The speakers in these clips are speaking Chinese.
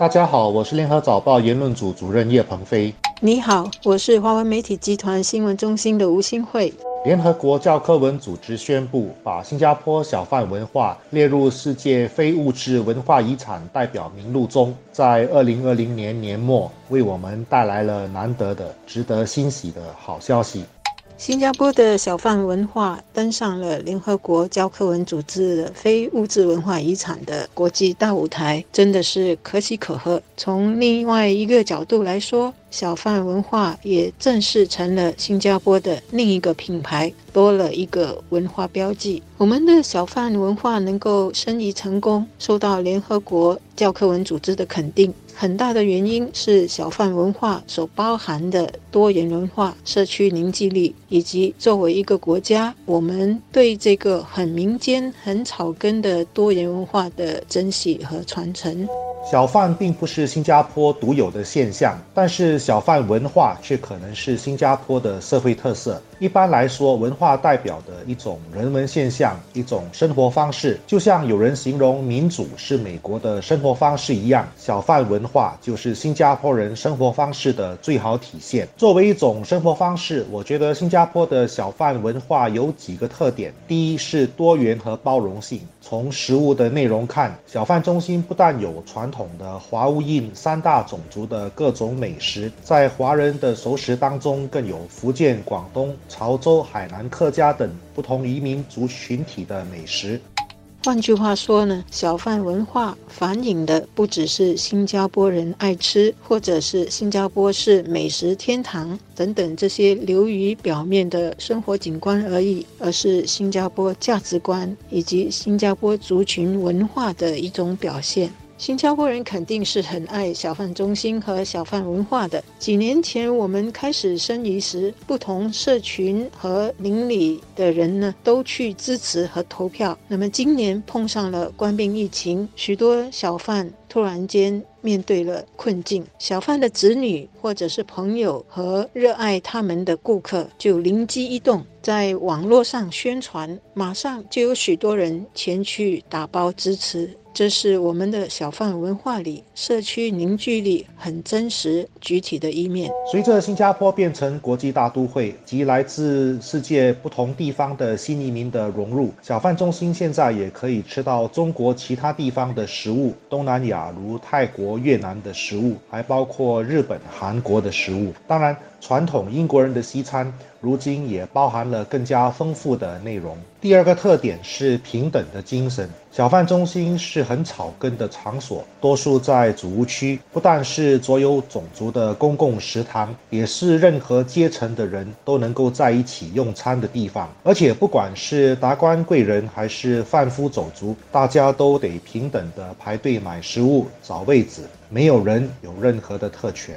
大家好，我是联合早报言论组主任叶鹏飞。你好，我是华文媒体集团新闻中心的吴新慧。联合国教科文组织宣布，把新加坡小贩文化列入世界非物质文化遗产代表名录中，在二零二零年年末，为我们带来了难得的、值得欣喜的好消息。新加坡的小贩文化登上了联合国教科文组织的非物质文化遗产的国际大舞台，真的是可喜可贺。从另外一个角度来说，小贩文化也正式成了新加坡的另一个品牌，多了一个文化标记。我们的小贩文化能够申遗成功，受到联合国教科文组织的肯定。很大的原因是小贩文化所包含的多元文化、社区凝聚力，以及作为一个国家，我们对这个很民间、很草根的多元文化的珍惜和传承。小贩并不是新加坡独有的现象，但是小贩文化却可能是新加坡的社会特色。一般来说，文化代表的一种人文现象、一种生活方式，就像有人形容民主是美国的生活方式一样，小贩文化就是新加坡人生活方式的最好体现。作为一种生活方式，我觉得新加坡的小贩文化有几个特点：第一是多元和包容性。从食物的内容看，小贩中心不但有传统的华乌印三大种族的各种美食，在华人的熟食当中，更有福建、广东、潮州、海南客家等不同移民族群体的美食。换句话说呢，小贩文化反映的不只是新加坡人爱吃，或者是新加坡是美食天堂等等这些流于表面的生活景观而已，而是新加坡价值观以及新加坡族群文化的一种表现。新加坡人肯定是很爱小贩中心和小贩文化的。几年前我们开始申遗时，不同社群和邻里的人呢都去支持和投票。那么今年碰上了官兵疫情，许多小贩突然间面对了困境。小贩的子女或者是朋友和热爱他们的顾客就灵机一动，在网络上宣传，马上就有许多人前去打包支持。这是我们的小贩文化里社区凝聚力很真实具体的一面。随着新加坡变成国际大都会及来自世界不同地方的新移民的融入，小贩中心现在也可以吃到中国其他地方的食物，东南亚如泰国、越南的食物，还包括日本、韩国的食物。当然。传统英国人的西餐，如今也包含了更加丰富的内容。第二个特点是平等的精神。小贩中心是很草根的场所，多数在主屋区，不但是所有种族的公共食堂，也是任何阶层的人都能够在一起用餐的地方。而且，不管是达官贵人还是贩夫走卒，大家都得平等的排队买食物、找位置，没有人有任何的特权。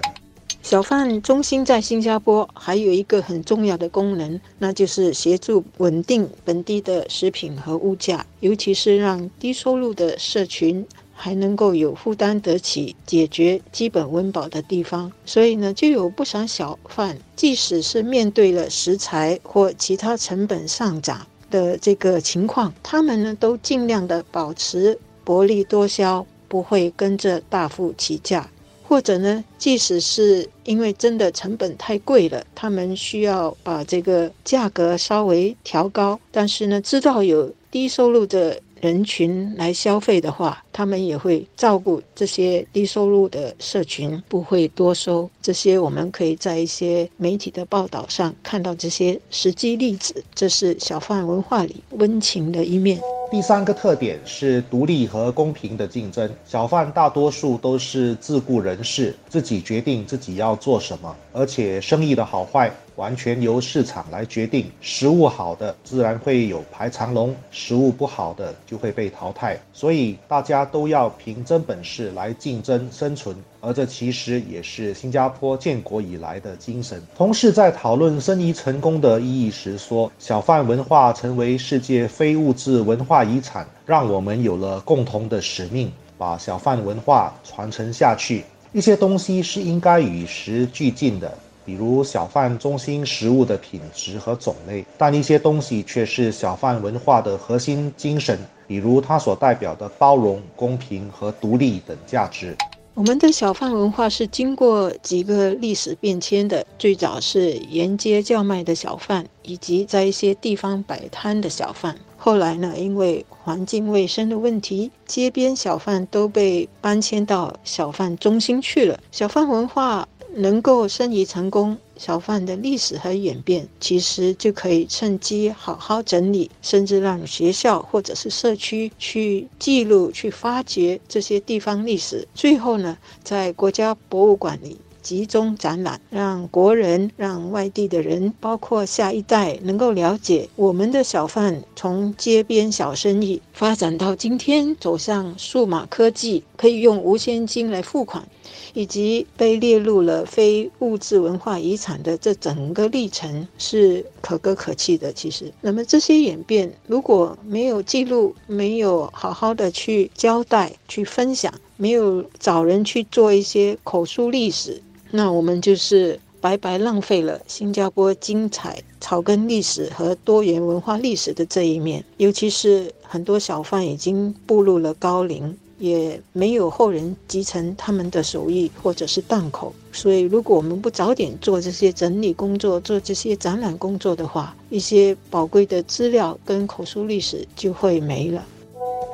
小贩中心在新加坡还有一个很重要的功能，那就是协助稳定本地的食品和物价，尤其是让低收入的社群还能够有负担得起、解决基本温饱的地方。所以呢，就有不少小贩，即使是面对了食材或其他成本上涨的这个情况，他们呢都尽量的保持薄利多销，不会跟着大幅起价。或者呢，即使是因为真的成本太贵了，他们需要把这个价格稍微调高，但是呢，知道有低收入的人群来消费的话，他们也会照顾这些低收入的社群，不会多收。这些我们可以在一些媒体的报道上看到这些实际例子，这是小贩文化里温情的一面。第三个特点是独立和公平的竞争。小贩大多数都是自雇人士，自己决定自己要做什么，而且生意的好坏完全由市场来决定。食物好的自然会有排长龙，食物不好的就会被淘汰。所以大家都要凭真本事来竞争生存。而这其实也是新加坡建国以来的精神。同事在讨论申遗成功的意义时说：“小贩文化成为世界非物质文化遗产，让我们有了共同的使命，把小贩文化传承下去。一些东西是应该与时俱进的，比如小贩中心食物的品质和种类；但一些东西却是小贩文化的核心精神，比如它所代表的包容、公平和独立等价值。”我们的小贩文化是经过几个历史变迁的，最早是沿街叫卖的小贩，以及在一些地方摆摊的小贩。后来呢，因为环境卫生的问题，街边小贩都被搬迁到小贩中心去了。小贩文化能够申遗成功。小贩的历史和演变，其实就可以趁机好好整理，甚至让学校或者是社区去记录、去发掘这些地方历史。最后呢，在国家博物馆里集中展览，让国人、让外地的人，包括下一代，能够了解我们的小贩从街边小生意发展到今天走向数码科技，可以用无现金来付款。以及被列入了非物质文化遗产的这整个历程是可歌可泣的。其实，那么这些演变如果没有记录，没有好好的去交代、去分享，没有找人去做一些口述历史，那我们就是白白浪费了新加坡精彩草根历史和多元文化历史的这一面。尤其是很多小贩已经步入了高龄。也没有后人继承他们的手艺或者是档口，所以如果我们不早点做这些整理工作、做这些展览工作的话，一些宝贵的资料跟口述历史就会没了。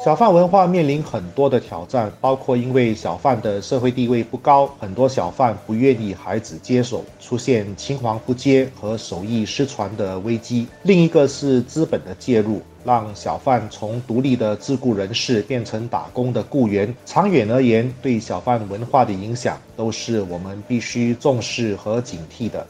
小贩文化面临很多的挑战，包括因为小贩的社会地位不高，很多小贩不愿意孩子接手，出现青黄不接和手艺失传的危机；另一个是资本的介入，让小贩从独立的自雇人士变成打工的雇员。长远而言，对小贩文化的影响都是我们必须重视和警惕的。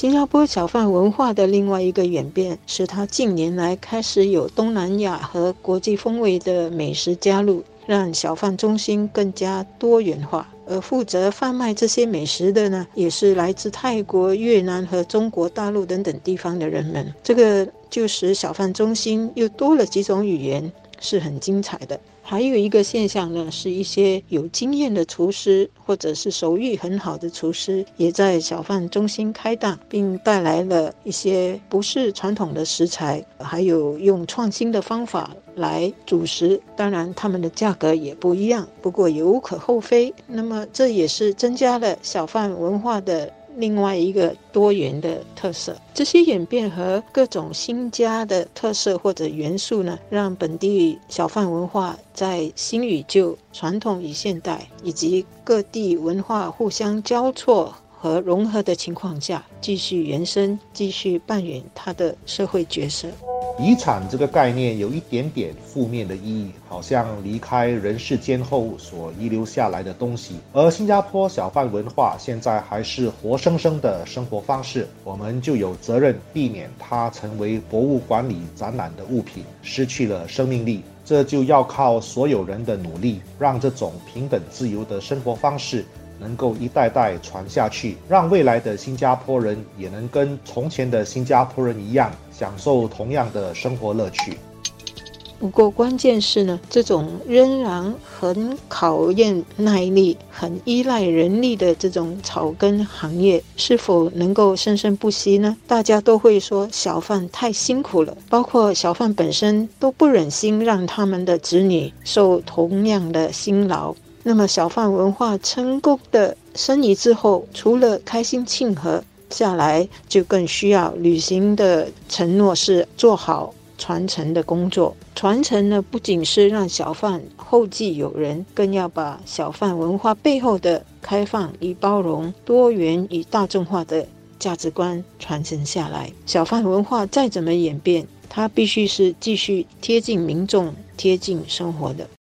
新加坡小贩文化的另外一个演变，是它近年来开始有东南亚和国际风味的美食加入，让小贩中心更加多元化。而负责贩卖这些美食的呢，也是来自泰国、越南和中国大陆等等地方的人们。这个就使小贩中心又多了几种语言，是很精彩的。还有一个现象呢，是一些有经验的厨师，或者是手艺很好的厨师，也在小贩中心开档，并带来了一些不是传统的食材，还有用创新的方法来煮食。当然，他们的价格也不一样，不过也无可厚非。那么，这也是增加了小贩文化的。另外一个多元的特色，这些演变和各种新加的特色或者元素呢，让本地小贩文化在新与旧、传统与现代以及各地文化互相交错和融合的情况下，继续延伸，继续扮演它的社会角色。遗产这个概念有一点点负面的意义，好像离开人世间后所遗留下来的东西。而新加坡小贩文化现在还是活生生的生活方式，我们就有责任避免它成为博物馆里展览的物品，失去了生命力。这就要靠所有人的努力，让这种平等自由的生活方式。能够一代代传下去，让未来的新加坡人也能跟从前的新加坡人一样，享受同样的生活乐趣。不过，关键是呢，这种仍然很考验耐力、很依赖人力的这种草根行业，是否能够生生不息呢？大家都会说小贩太辛苦了，包括小贩本身都不忍心让他们的子女受同样的辛劳。那么，小贩文化成功的生意之后，除了开心庆贺下来，就更需要履行的承诺是做好传承的工作。传承呢，不仅是让小贩后继有人，更要把小贩文化背后的开放与包容、多元与大众化的价值观传承下来。小贩文化再怎么演变，它必须是继续贴近民众、贴近生活的。